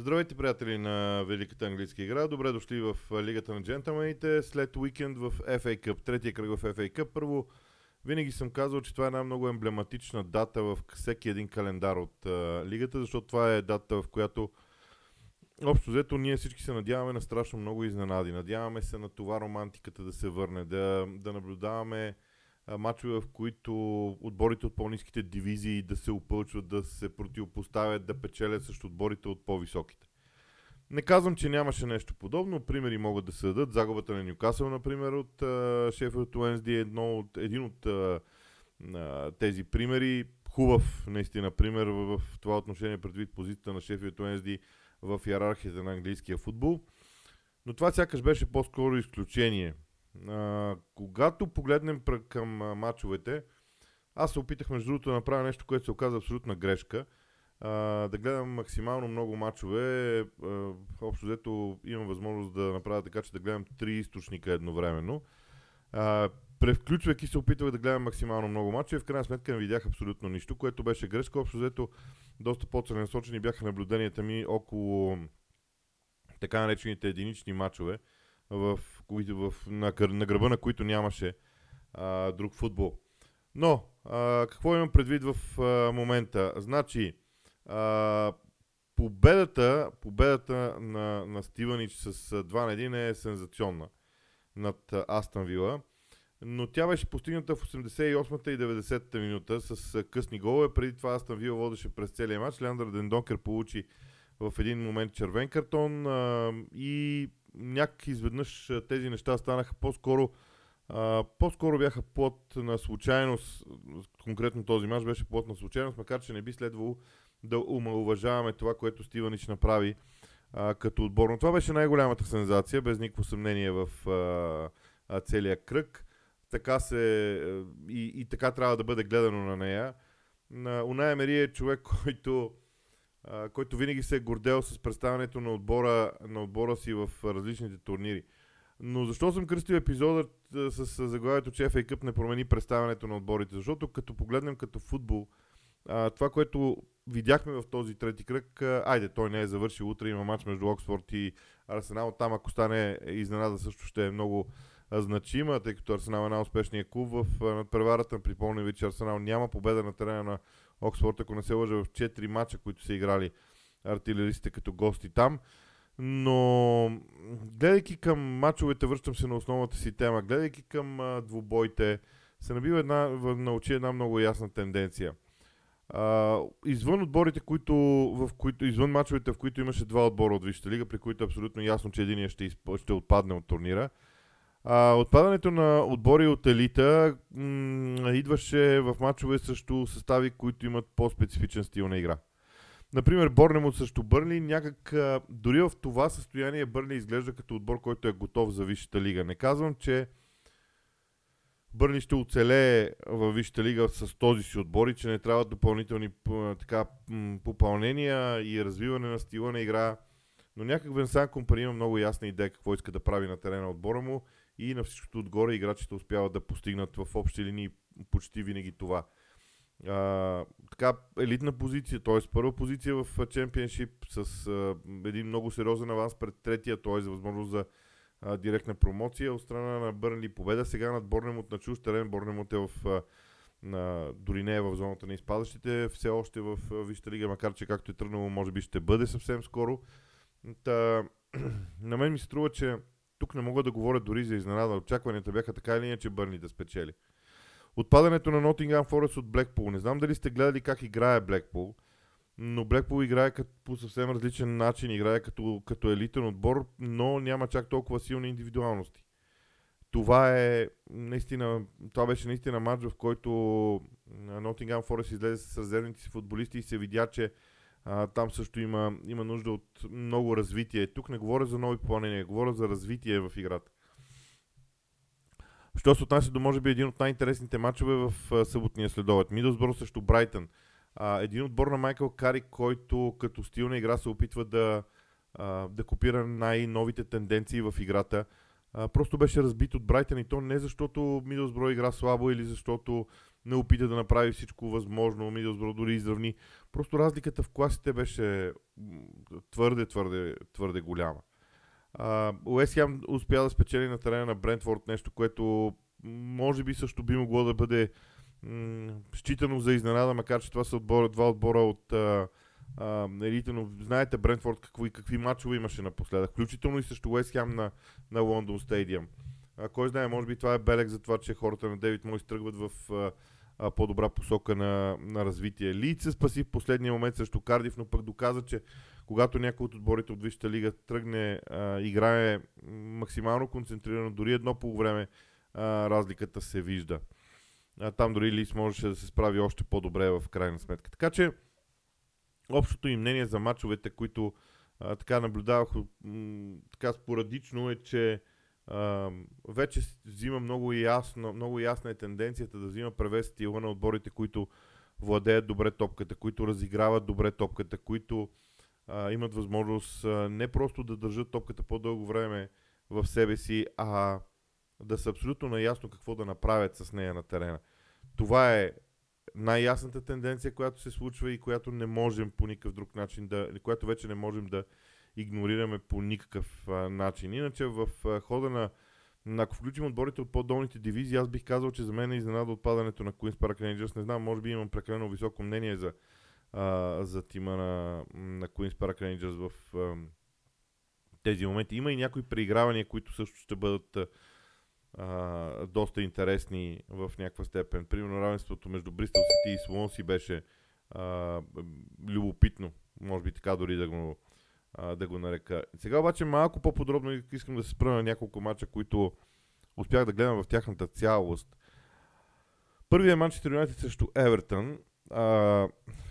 Здравейте, приятели на Великата английска игра. Добре дошли в Лигата на джентълмените след уикенд в FA Cup, третия кръг в FA Cup. Първо, винаги съм казал, че това е една много емблематична дата в всеки един календар от а, лигата, защото това е дата, в която общо взето ние всички се надяваме на страшно много изненади. Надяваме се на това романтиката да се върне, да, да наблюдаваме мачове, в които отборите от по-низките дивизии да се опълчват, да се противопоставят, да печелят също отборите от по-високите. Не казвам, че нямаше нещо подобно. Примери могат да се дадат. Загубата на Ньюкасъл, например, от Шефът Уенсди е едно от, един от а, тези примери. Хубав, наистина, пример в, в това отношение предвид позицията на Шефът Уенсди в иерархията на английския футбол. Но това сякаш беше по-скоро изключение. А, когато погледнем към мачовете, аз се опитах между другото да направя нещо, което се оказа абсолютна грешка. А, да гледам максимално много мачове. А, общо взето имам възможност да направя така, че да гледам три източника едновременно. А, превключвайки се опитвах да гледам максимално много мачове. В крайна сметка не видях абсолютно нищо, което беше грешка. Общо взето доста по-целенасочени бяха наблюденията ми около така наречените единични мачове в, в, на, на гръба на които нямаше а, друг футбол. Но, а, какво имам предвид в а, момента? Значи, а, победата, победата на, на Стиванич с 2 на 1 е сензационна над Астан Вила. Но тя беше постигната в 88-та и 90-та минута с късни голове. Преди това Астан Вила водеше през целия матч. Леандър Дендонкер получи в един момент червен картон а, и някак изведнъж тези неща станаха по-скоро а, по-скоро бяха плод на случайност, конкретно този мач беше плод на случайност, макар че не би следвало да омалуважаваме това, което Стиванич направи а, като отборно. Това беше най-голямата сензация, без никакво съмнение в а, а, целия кръг. Така се и, и така трябва да бъде гледано на нея. Уная Емери е човек, който който винаги се е гордел с представянето на отбора, на отбора си в различните турнири. Но защо съм кръстил епизода с, с заглавието, че FA Cup не промени представянето на отборите? Защото като погледнем като футбол, а, това, което видяхме в този трети кръг, а, айде, той не е завършил, утре има матч между Оксфорд и Арсенал, там ако стане изненада също ще е много значима, тъй като Арсенал е една успешния клуб в надпреварата. Припомня ви, че Арсенал няма победа на терена на Оксфорд, ако не се лъжа, в 4 мача, които са играли артилеристите като гости там. Но гледайки към мачовете, връщам се на основната си тема, гледайки към а, двубоите, се набива една, научи една много ясна тенденция. А, извън отборите, които, в които, извън мачовете, в които имаше два отбора от Висшата лига, при които е абсолютно ясно, че един ще, ще отпадне от турнира, а, отпадането на отбори от елита м- идваше в мачове срещу състави, които имат по-специфичен стил на игра. Например, Борнемот срещу Бърли, някак а, дори в това състояние Бърли изглежда като отбор, който е готов за Висшата лига. Не казвам, че Бърни ще оцелее в Висшата лига с този си отбор и че не трябват допълнителни така, попълнения и развиване на стила на игра. Но някак Венсан Компани има много ясна идея какво иска да прави на терена отбора му и на всичкото отгоре играчите успяват да постигнат в общи линии почти винаги това. А, така, елитна позиция, т.е. първа позиция в чемпионшип с а, един много сериозен аванс пред третия, т.е. възможност за а, директна промоция от страна на Бърнли. Победа сега над Борнемот на чуж терен. Борнемот е в а, на, дори не е в зоната на изпадащите, все още в Висшата лига, макар че както е тръгнало, може би ще бъде съвсем скоро. Та, на мен ми се струва, че тук не мога да говоря дори за изненада. Очакванията бяха така или иначе Бърни да спечели. Отпадането на Nottingham Forest от Блекпул. Не знам дали сте гледали как играе Блекпул, но Блекпул играе като, по съвсем различен начин. Играе като, като елитен отбор, но няма чак толкова силни индивидуалности. Това е наистина, това беше наистина матч, в който Nottingham Forest излезе с резервните си футболисти и се видя, че а, там също има, има нужда от много развитие. Тук не говоря за нови попълнения, говоря за развитие в играта. Що се отнася до, може би, един от най-интересните матчове в съботния следовет. Мидълсборо срещу Брайтън. А, един отбор на Майкъл Кари, който като стилна игра се опитва да, а, да копира най-новите тенденции в играта. А, просто беше разбит от Брайтън и то не защото Мидълсбро игра слабо или защото не опита да направи всичко възможно, Мидълсбро дори изравни. Просто разликата в класите беше твърде, твърде, твърде голяма. Уест Хем успя да спечели на терена на Брентфорд нещо, което може би също би могло да бъде м- считано за изненада, макар че това са отбора, два отбора от а, а, но знаете Брентфорд какви, какви матчове имаше напоследък, включително и срещу Уест Хем на, на Лондон Стадиум. А, кой знае, може би това е белег за това, че хората на Девит Мойс тръгват в а, а, по-добра посока на, на развитие. Лийд се спаси в последния момент срещу Кардив, но пък доказа, че когато някой от отборите от Висшата лига тръгне, а, играе максимално концентрирано, дори едно по време а, разликата се вижда. А, там дори Лис можеше да се справи още по-добре в крайна сметка. Така че, общото им мнение за мачовете, които а, така наблюдавах м- така спорадично е, че вече взима много, ясно, много ясна е тенденцията да взима превес стила на отборите, които владеят добре топката, които разиграват добре топката, които а, имат възможност а, не просто да държат топката по-дълго време в себе си, а да са абсолютно наясно какво да направят с нея на терена. Това е най-ясната тенденция, която се случва и която не можем по никакъв друг начин да, която вече не можем да игнорираме по никакъв а, начин. Иначе в а, хода на, ако включим отборите от по-долните дивизии, аз бих казал, че за мен е изненада отпадането на Queen's Park Rangers. Не знам, може би имам прекалено високо мнение за, а, за тима на, на Queen's Park Rangers в а, тези моменти. Има и някои преигравания, които също ще бъдат а, доста интересни в някаква степен. Примерно равенството между Бристъл Сити и Слонси беше а, любопитно. Може би така дори да го, а, да го нарека. Сега обаче малко по-подробно искам да се спра на няколко мача, които успях да гледам в тяхната цялост. Първият Манчестър Юнайтед срещу Евертън. А,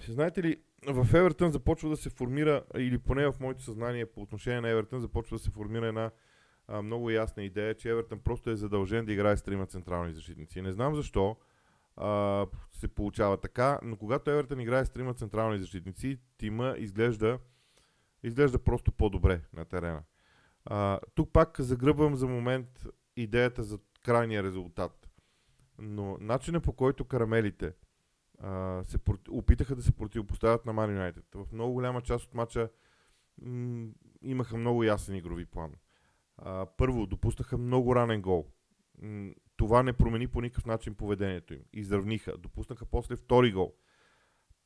знаете ли, в Евертън започва да се формира, или поне в моето съзнание по отношение на Евертън, започва да се формира една а, много ясна идея, че Евертън просто е задължен да играе с трима централни защитници. Не знам защо а, се получава така, но когато Евертън играе с трима централни защитници, тима изглежда, изглежда просто по-добре на терена. А, тук пак загръбвам за момент идеята за крайния резултат. Но начинът по който карамелите а, се опитаха да се противопоставят на Man United. В много голяма част от мача м- имаха много ясен игрови план. А, първо, допуснаха много ранен гол. М- това не промени по никакъв начин поведението им. Изравниха. Допуснаха после втори гол.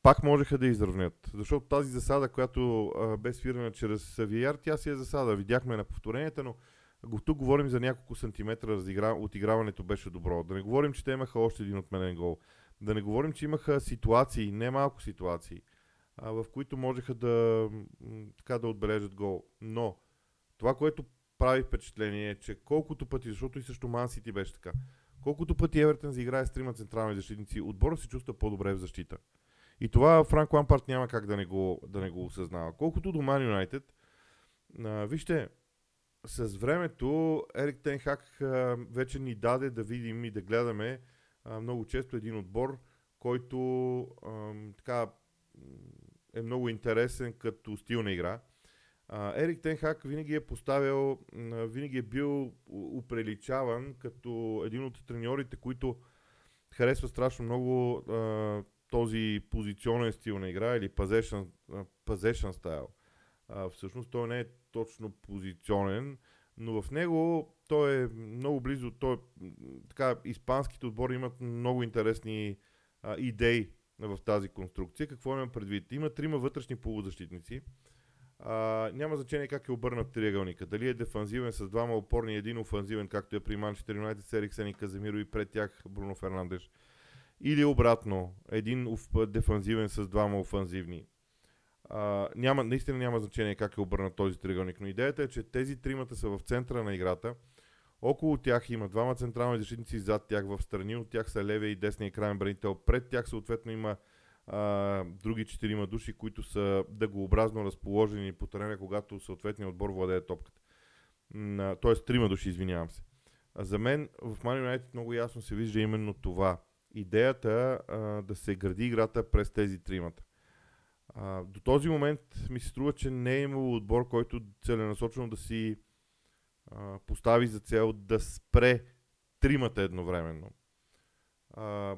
Пак можеха да изравнят. Защото тази засада, която а, бе свирена чрез VR, тя си е засада. Видяхме на повторенията, но тук говорим за няколко сантиметра разигра... отиграването беше добро. Да не говорим, че те имаха още един отменен гол. Да не говорим, че имаха ситуации, не малко ситуации, а, в които можеха да, така, да отбележат гол. Но това, което прави впечатление е, че колкото пъти, защото и също Ман Сити беше така, колкото пъти Евертън заиграе с трима централни защитници, отбора се чувства по-добре в защита. И това Франк Лампарт няма как да не го, да не го осъзнава. Колкото до Ман Юнайтед, вижте, с времето Ерик Тенхак вече ни даде да видим и да гледаме а, много често един отбор, който а, така е много интересен като стил на игра. А, Ерик Тенхак винаги е поставил, винаги е бил уприличаван като един от треньорите, които харесва страшно много а, този позиционен стил на игра или style. А, всъщност той не е точно позиционен, но в него той е много близо. Той, така, испанските отбори имат много интересни а, идеи в тази конструкция. Какво имам предвид? Има трима вътрешни полузащитници. А, няма значение как е обърнат триъгълника. Дали е дефанзивен с двама опорни и един офанзивен, както е при Манчестър Юнайтед с Ериксен и Каземиро и пред тях Бруно Фернандеш. Или обратно, един дефанзивен с двама офанзивни. А, няма, наистина няма значение как е обърнат този триъгълник, но идеята е, че тези тримата са в центъра на играта. Около тях има двама централни защитници зад тях в страни, от тях са левия и десния крайен бранител. Пред тях съответно има а, други четирима души, които са дъгообразно разположени по терена, когато съответният отбор владее топката. Тоест трима души, извинявам се. А за мен в Man United много ясно се вижда именно това. Идеята а, да се гради играта през тези тримата. А, до този момент ми се струва, че не е имало отбор, който целенасочено да си а, постави за цел да спре тримата едновременно. А,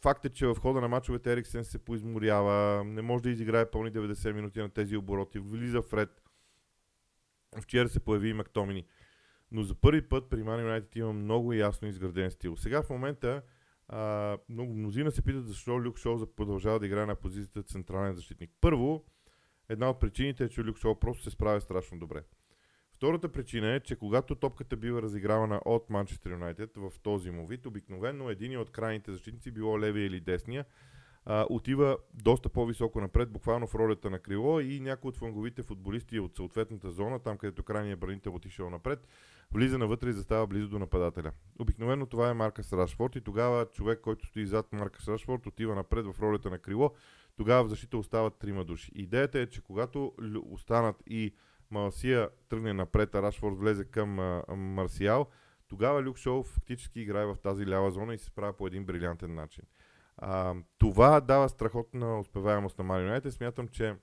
факт е, че в хода на мачовете Ериксен се поизморява, не може да изиграе пълни 90 минути на тези обороти, влиза Фред. Вчера се появи и Мактомини. Но за първи път при Man United има много ясно изграден стил. Сега в момента а, много мнозина се питат защо Люк Шоу продължава да играе на позицията централен защитник. Първо, една от причините е, че Люк Шоу просто се справя страшно добре. Втората причина е, че когато топката бива разигравана от Манчестър Юнайтед в този му вид, обикновено един от крайните защитници, било левия или десния, отива доста по-високо напред, буквално в ролята на крило и някой от фланговите футболисти от съответната зона, там където крайният бранител отишъл напред, влиза навътре и застава близо до нападателя. Обикновено това е Маркас Рашфорд и тогава човек, който стои зад Маркас Рашфорд, отива напред в ролята на крило, тогава в защита остават трима души. Идеята е, че когато останат и Малсия тръгне напред, а Рашфорд влезе към а, Марсиал, тогава Люк Шоу фактически играе в тази лява зона и се справя по един брилянтен начин. А, това дава страхотна успеваемост на Марио Смятам, че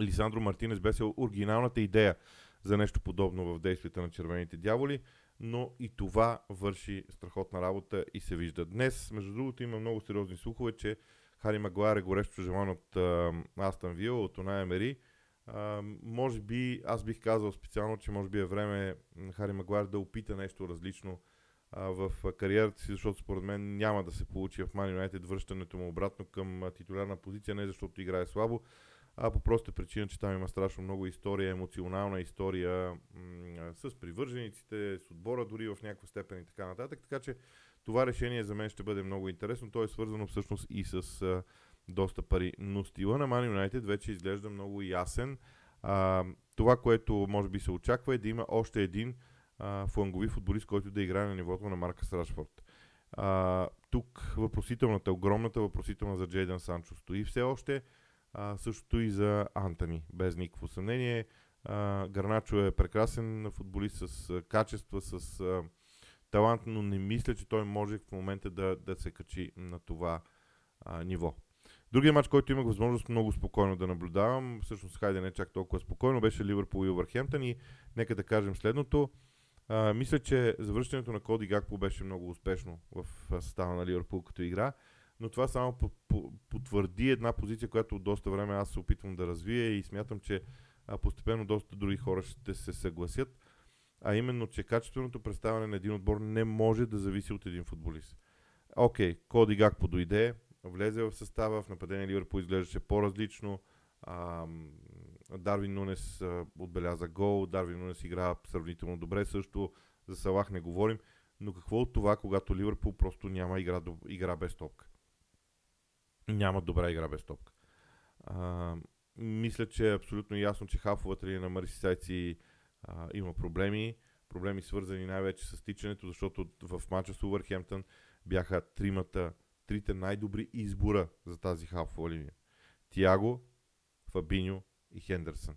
Лисандро Мартинес беше оригиналната идея за нещо подобно в действията на червените дяволи, но и това върши страхотна работа и се вижда. Днес, между другото, има много сериозни слухове, че Хари Магуайр е горещо желан от Астан Вил, от Оная Мери. може би, аз бих казал специално, че може би е време Хари Магуайр да опита нещо различно а, в кариерата си, защото според мен няма да се получи в Man United връщането му обратно към титулярна позиция, не защото играе слабо, а по проста причина, че там има страшно много история, емоционална история м- с привържениците, с отбора дори в някаква степен и така нататък. Така че това решение за мен ще бъде много интересно. То е свързано всъщност и с а, доста пари. Но стила на Man United вече изглежда много ясен. А, това, което може би се очаква е да има още един флангови футболист, който да играе на нивото на Марка Рашфорд. А, тук въпросителната, огромната въпросителна за Джейден Санчо стои все още. А, същото и за Антони, без никакво съмнение. А, Гарначо е прекрасен футболист с а, качества, с а, талант, но не мисля, че той може в момента да, да се качи на това а, ниво. Другия матч, който имах възможност много спокойно да наблюдавам, всъщност хайде не чак толкова спокойно, беше Ливърпул и Увърхемптън и нека да кажем следното. А, мисля, че завръщането на Коди Гакпо беше много успешно в състава на Ливърпул като игра, но това само потвърди една позиция, която от доста време аз се опитвам да развия и смятам, че постепенно доста други хора ще се съгласят, а именно, че качественото представяне на един отбор не може да зависи от един футболист. Окей, Коди Гакпо дойде, влезе в състава, в нападение Ливърпул изглеждаше по-различно, ам, Дарвин Нунес отбеляза гол, Дарвин Нунес игра сравнително добре, също за Салах не говорим, но какво от това, когато Ливърпул просто няма игра, игра без топка? Няма добра игра без топка. А, мисля, че е абсолютно ясно, че хафовата линия на Марисисайци има проблеми. Проблеми свързани най-вече с тичането, защото в матча с Увърхемптън бяха тримата, трите най-добри избора за тази хафова линия. Тиаго, Фабиньо и Хендерсън.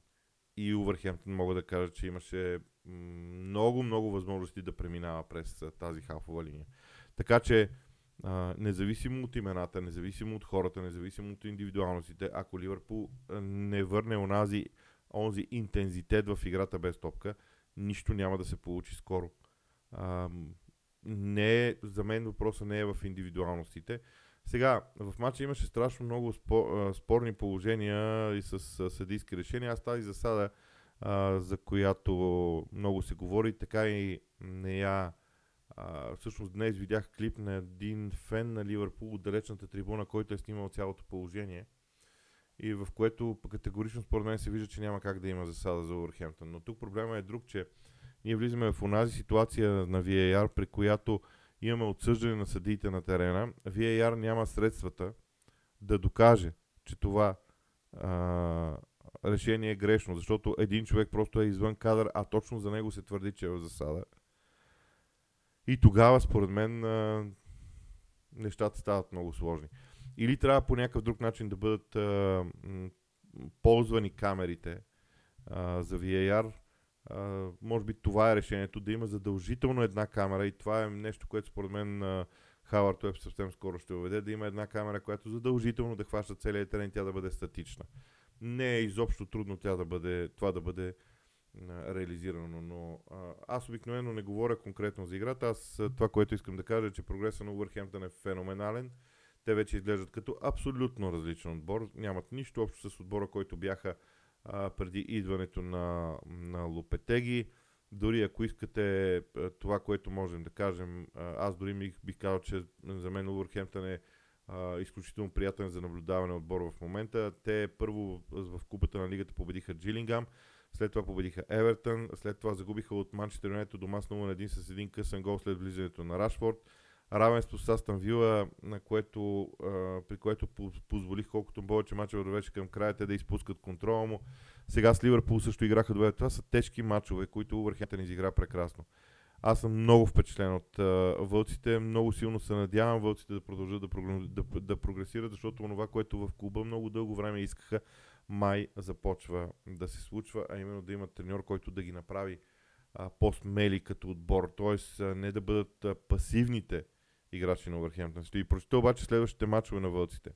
И Увърхемптън мога да кажа, че имаше много, много възможности да преминава през тази халфова линия. Така че, а, независимо от имената, независимо от хората, независимо от индивидуалностите, ако Ливърпул не върне онази, онзи интензитет в играта без топка, нищо няма да се получи скоро. А, не е, за мен въпросът не е в индивидуалностите. Сега, в матча имаше страшно много спор, спорни положения и с съдийски решения. Аз тази засада, а, за която много се говори, така и не я... А, всъщност днес видях клип на един фен на Ливърпул от далечната трибуна, който е снимал цялото положение и в което категорично според мен се вижда, че няма как да има засада за Уорхемптън. Но тук проблема е друг, че ние влизаме в онази ситуация на VAR, при която имаме отсъждане на съдиите на терена, VAR няма средствата да докаже, че това а, решение е грешно, защото един човек просто е извън кадър, а точно за него се твърди, че е в засада. И тогава, според мен, а, нещата стават много сложни. Или трябва по някакъв друг начин да бъдат а, м, ползвани камерите а, за VAR, Uh, може би това е решението, да има задължително една камера и това е нещо, което според мен uh, Хавард Уеб съвсем скоро ще уведе, да има една камера, която задължително да хваща целият терен, тя да бъде статична. Не е изобщо трудно тя да бъде, това да бъде uh, реализирано, но uh, аз обикновено не говоря конкретно за играта, аз това, което искам да кажа е, че прогреса на Увърхемптън е феноменален. те вече изглеждат като абсолютно различен отбор. Нямат нищо общо с отбора, който бяха а, преди идването на, на Лопетеги. Дори ако искате това, което можем да кажем, аз дори бих, бих казал, че за мен Увърхемптън е а, изключително приятен за наблюдаване отбор в момента. Те първо в купата на лигата победиха Джилингам, след това победиха Евертън, след това загубиха от Манчестър Юнайтед дома с 0 на 1 с един късен гол след влизането на Рашфорд. Равенство с Астан Вила, на което, а, при което позволих колкото повече мачове вече към края те да изпускат контрола му. Сега с Ливърпул също играха добре. Това са тежки мачове, които Увърхемптън изигра прекрасно. Аз съм много впечатлен от а, вълците. Много силно се надявам вълците да продължат да, да, да прогресират, защото това, което в клуба много дълго време искаха, май започва да се случва, а именно да имат треньор, който да ги направи а, по-смели като отбор. Тоест не да бъдат а, пасивните играчи на Увърхемптън. Ще ви прочета обаче следващите мачове на вълците.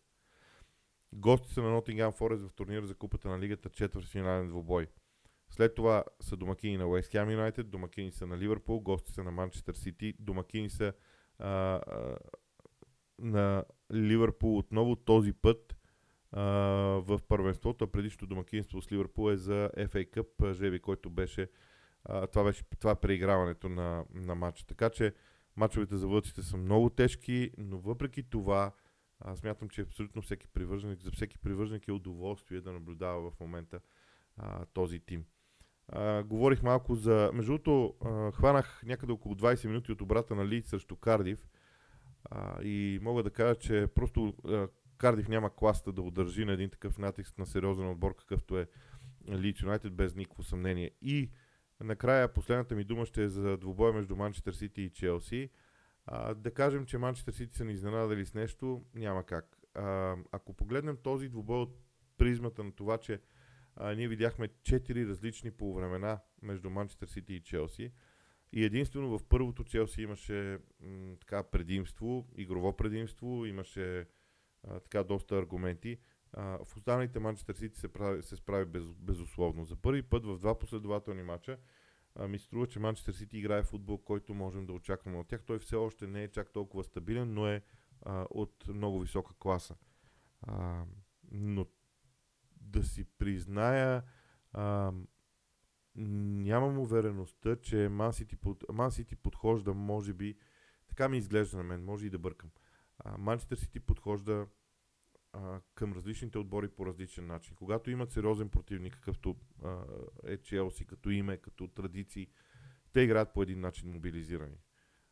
Гости са на Нотингам Форест в турнира за купата на лигата четвърт финален двубой. След това са домакини на Уест Хем Юнайтед, домакини са на Ливърпул, гости са на Манчестър Сити, домакини са а, а, на Ливърпул отново този път а, в първенството, а предишното домакинство с Ливърпул е за FA Cup, жеби, който беше а, това беше това е преиграването на, на матча. Така че мачовете за вълците са много тежки, но въпреки това аз смятам, че абсолютно всеки привърженик, за всеки привърженик е удоволствие да наблюдава в момента а, този тим. А, говорих малко за... Между другото, хванах някъде около 20 минути от обрата на Лид срещу Кардив а, и мога да кажа, че просто а, Кардив няма класта да удържи на един такъв натиск на сериозен отбор, какъвто е Лидс Юнайтед, без никакво съмнение. И накрая последната ми дума ще е за двубоя между Манчестър Сити и Челси. А, да кажем, че Манчестър Сити са ни изненадали с нещо, няма как. А, ако погледнем този двубой от призмата на това, че а, ние видяхме четири различни полувремена между Манчестър Сити и Челси. И единствено в първото Челси имаше м, така предимство, игрово предимство, имаше а, така доста аргументи. А, в останалите Манчестър Сити се, прави, се справи без, безусловно. За първи път в два последователни мача а, ми струва, че Манчестър Сити играе футбол, който можем да очакваме от тях. Той все още не е чак толкова стабилен, но е а, от много висока класа. А, но да си призная, а, нямам увереността, че Ман Сити, под, подхожда, може би, така ми изглежда на мен, може и да бъркам. Манчестър Сити подхожда а, към различните отбори по различен начин. Когато имат сериозен противник, какъвто а, е Челси, като име, като традиции, те играят по един начин мобилизирани.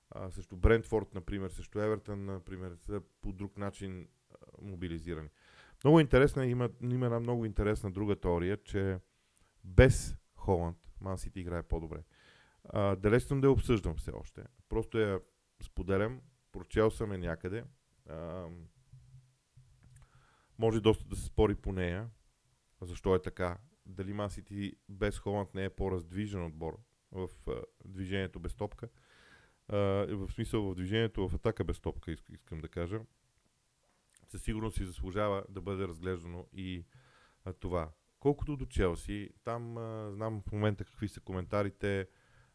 А, също Брентфорд, например, също Евертън, например, са по друг начин а, мобилизирани. Много интересна, има, има една много интересна друга теория, че без Холанд Ман Сити играе по-добре. Далеч съм да я обсъждам все още. Просто я споделям, прочел съм я някъде. А, може доста да се спори по нея. Защо е така? Дали Ман Сити без Холанд не е по-раздвижен отбор в а, движението без топка? А, в смисъл в движението в атака без топка, искам да кажа със сигурност си заслужава да бъде разглеждано и а, това. Колкото до Челси, там а, знам в момента какви са коментарите.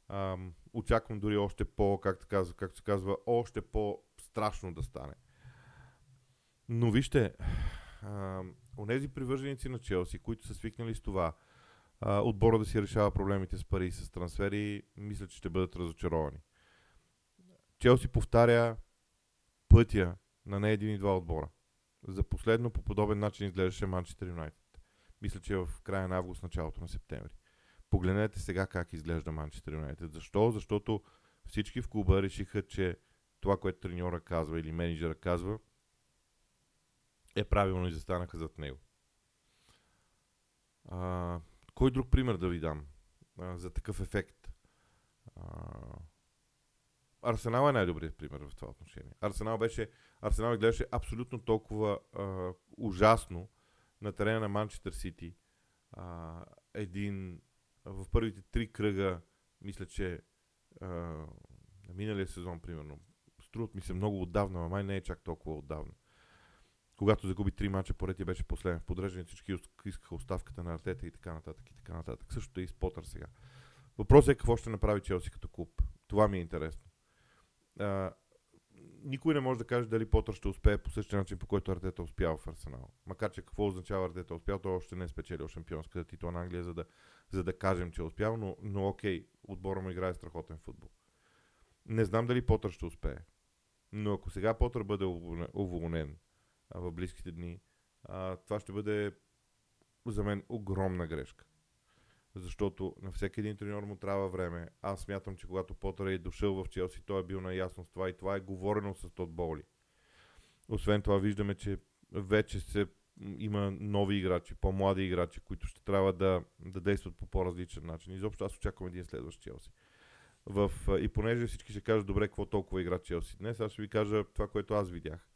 А, очаквам дори още по, как казва, както се казва, още по-страшно да стане. Но вижте, онези привърженици на Челси, които са свикнали с това, а, отбора да си решава проблемите с пари и с трансфери, мисля, че ще бъдат разочаровани. Челси повтаря пътя на не един и два отбора. За последно по подобен начин изглеждаше Манчестър Юнайтед. Мисля, че е в края на август, началото на септември. Погледнете сега как изглежда Манчестър Юнайтед. Защо? Защото всички в клуба решиха, че това, което треньора казва или менеджера казва, е правилно и застанаха зад него. А, кой друг пример да ви дам а, за такъв ефект? А, Арсенал е най-добрият пример в това отношение. Арсенал беше, Арсенал изглеждаше абсолютно толкова а, ужасно на терена на Манчестър Сити. А, един в първите три кръга, мисля, че а, на миналия сезон, примерно, струват ми се много отдавна, но май не е чак толкова отдавна. Когато загуби три мача поред и беше последен в подреждане, всички искаха оставката на Артета и така нататък и така нататък. Същото е и с Потър сега. Въпросът е какво ще направи Челси като клуб. Това ми е интересно а, никой не може да каже дали Потър ще успее по същия начин, по който Артета успява в Арсенал. Макар че какво означава Артета успял, той още не е спечелил шампионската титла на Англия, за да, за да кажем, че е успял, но, но окей, отбора му играе страхотен футбол. Не знам дали Потър ще успее. Но ако сега Потър бъде уволнен в близките дни, а, това ще бъде за мен огромна грешка. Защото на всеки един треньор му трябва време. Аз смятам, че когато Потър е дошъл в Челси, той е бил наясно с това и това е говорено с Тод Боли. Освен това виждаме, че вече се има нови играчи, по-млади играчи, които ще трябва да, да действат по по-различен начин. Изобщо аз очаквам един следващ Челси. В, и понеже всички ще кажат, добре, какво толкова игра Челси днес, аз ще ви кажа това, което аз видях.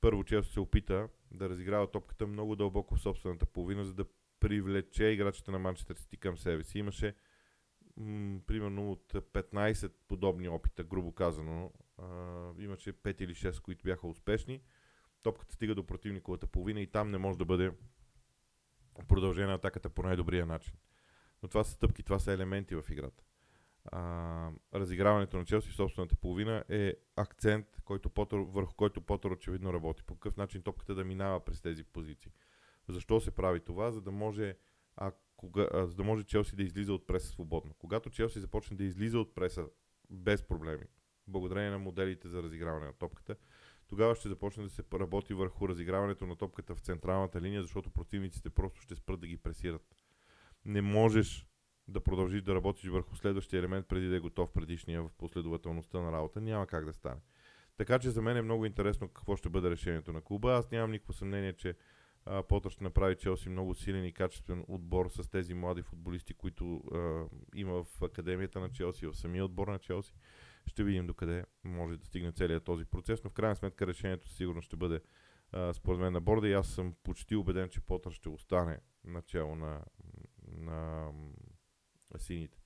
Първо Челси се опита да разиграва топката много дълбоко в собствената половина, за да привлече играчите на Манчестър Сити към себе си. Имаше м- примерно от 15 подобни опита, грубо казано. А, имаше 5 или 6, които бяха успешни. Топката стига до противниковата половина и там не може да бъде продължена атаката по най-добрия начин. Но това са стъпки, това са елементи в играта. А, разиграването на Челси в собствената половина е акцент, който Потър, върху който Потър очевидно работи. По какъв начин топката да минава през тези позиции. Защо се прави това? За да може, а, кога, а, за да може Челси да излиза от преса свободно. Когато Челси започне да излиза от преса без проблеми, благодарение на моделите за разиграване на топката, тогава ще започне да се работи върху разиграването на топката в централната линия, защото противниците просто ще спрат да ги пресират. Не можеш да продължиш да работиш върху следващия елемент преди да е готов предишния в последователността на работа. Няма как да стане. Така че за мен е много интересно какво ще бъде решението на клуба. Аз нямам никакво съмнение, че Потър ще направи Челси много силен и качествен отбор с тези млади футболисти, които а, има в академията на Челси, в самия отбор на Челси. Ще видим докъде може да стигне целият този процес, но в крайна сметка решението сигурно ще бъде а, според мен на борда и аз съм почти убеден, че Потър ще остане начало на, на, сините.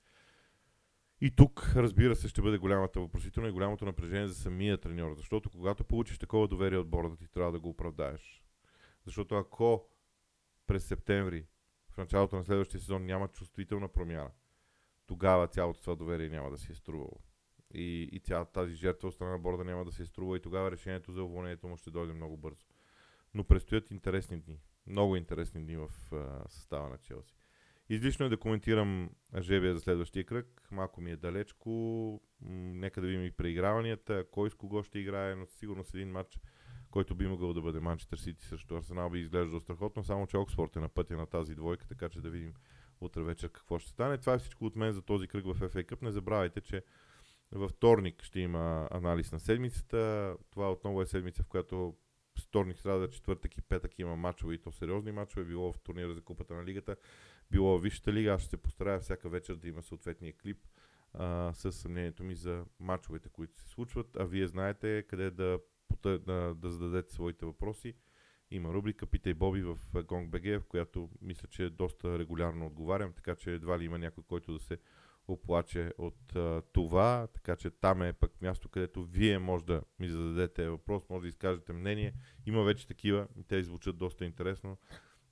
И тук, разбира се, ще бъде голямата въпросителна и голямото напрежение за самия треньор, защото когато получиш такова доверие от борда, ти трябва да го оправдаеш. Защото ако през септември, в началото на следващия сезон няма чувствителна промяна, тогава цялото това доверие няма да се е струвало. И, и цялата тази жертва от страна на борда няма да се е струва и тогава решението за уволнението му ще дойде много бързо. Но предстоят интересни дни. Много интересни дни в а, състава на Челси. Излишно е да коментирам жебия за следващия кръг. Малко ми е далечко. Нека да видим и преиграванията. Кой с кого ще играе, но сигурно с един матч който би могъл да бъде Манчестър Сити срещу Арсенал, би изглеждал страхотно, само че Оксфорд е на пътя на тази двойка, така че да видим утре вечер какво ще стане. Това е всичко от мен за този кръг в FA Cup. Не забравяйте, че във вторник ще има анализ на седмицата. Това отново е седмица, в която вторник, сряда, четвъртък и петък има мачове и то сериозни мачове. Било в турнира за купата на лигата, било в Висшата лига. Аз ще се постарая всяка вечер да има съответния клип а, с съмнението ми за мачовете, които се случват. А вие знаете къде да да, да зададете своите въпроси. Има рубрика Питай Боби в GongBG, в която мисля, че доста регулярно отговарям, така че едва ли има някой, който да се оплаче от а, това, така че там е пък място, където вие може да ми зададете въпрос, може да изкажете мнение. Има вече такива те звучат доста интересно.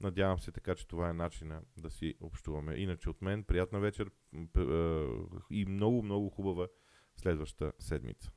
Надявам се така, че това е начина да си общуваме. Иначе от мен, приятна вечер и много, много хубава следваща седмица.